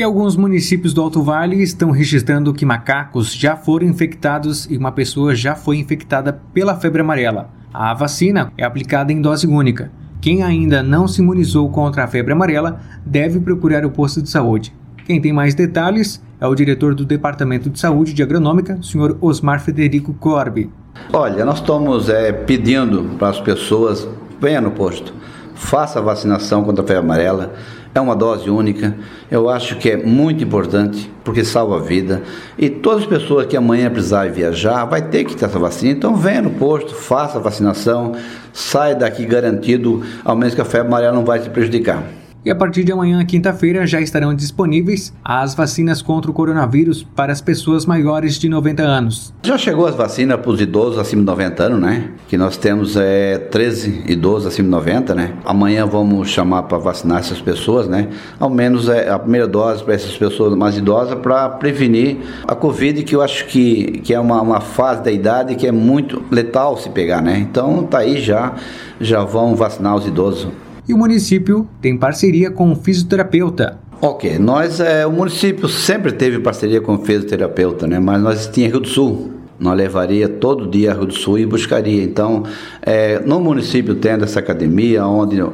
E alguns municípios do Alto Vale estão registrando que macacos já foram infectados e uma pessoa já foi infectada pela febre amarela. A vacina é aplicada em dose única. Quem ainda não se imunizou contra a febre amarela deve procurar o posto de saúde. Quem tem mais detalhes é o diretor do Departamento de Saúde de Agronômica, senhor Osmar Federico Corbi. Olha, nós estamos é, pedindo para as pessoas, venha no posto, faça a vacinação contra a febre amarela é uma dose única. Eu acho que é muito importante porque salva a vida. E todas as pessoas que amanhã precisarem viajar vai ter que ter essa vacina. Então venha no posto, faça a vacinação, saia daqui garantido, ao menos que a febre amarela não vai te prejudicar. E a partir de amanhã, quinta-feira, já estarão disponíveis as vacinas contra o coronavírus para as pessoas maiores de 90 anos. Já chegou as vacinas para os idosos acima de 90 anos, né? Que nós temos é, 13 idosos acima de 90, né? Amanhã vamos chamar para vacinar essas pessoas, né? Ao menos é a primeira dose para essas pessoas mais idosas para prevenir a Covid, que eu acho que, que é uma, uma fase da idade que é muito letal se pegar, né? Então tá aí já, já vão vacinar os idosos e o município tem parceria com o fisioterapeuta. Ok, nós, é, o município sempre teve parceria com o fisioterapeuta, né? mas nós tínhamos Rio do Sul. Nós levaria todo dia a Rio do Sul e buscaria. Então, é, no município tendo essa academia, onde o,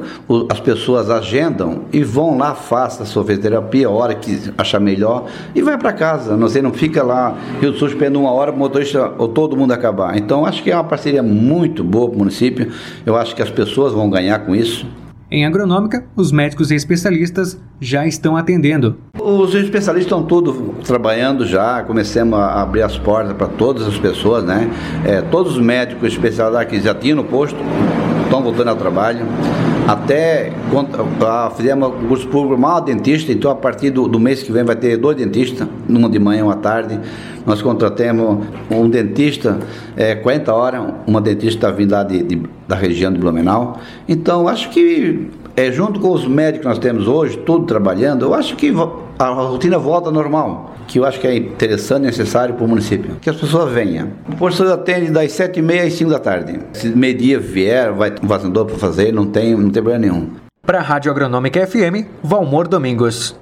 as pessoas agendam e vão lá, faça a sua fisioterapia, a hora que achar melhor, e vai para casa. Você não fica lá, Rio do Sul esperando uma hora para o motorista ou todo mundo acabar. Então, acho que é uma parceria muito boa para o município. Eu acho que as pessoas vão ganhar com isso. Em agronômica, os médicos e especialistas já estão atendendo. Os especialistas estão todos trabalhando já, começamos a abrir as portas para todas as pessoas, né? É, todos os médicos especialistas que já tinham no posto estão voltando ao trabalho. Até fizemos um curso público mal dentista, então a partir do, do, mês que vem vai ter dois dentistas, uma de manhã e uma tarde. Nós contratamos um dentista é, 40 horas, uma dentista vindo lá de, de, da região de Blumenau. Então acho que é, junto com os médicos que nós temos hoje, tudo trabalhando, eu acho que a rotina volta normal, que eu acho que é interessante e necessário para o município. Que as pessoas venham. O professor atende das 7h30 às 5 da tarde. Se meio-dia vier, vai um vacinador para fazer, não tem, não tem problema nenhum. Para a Rádio Agronômica FM, Valmor Domingos.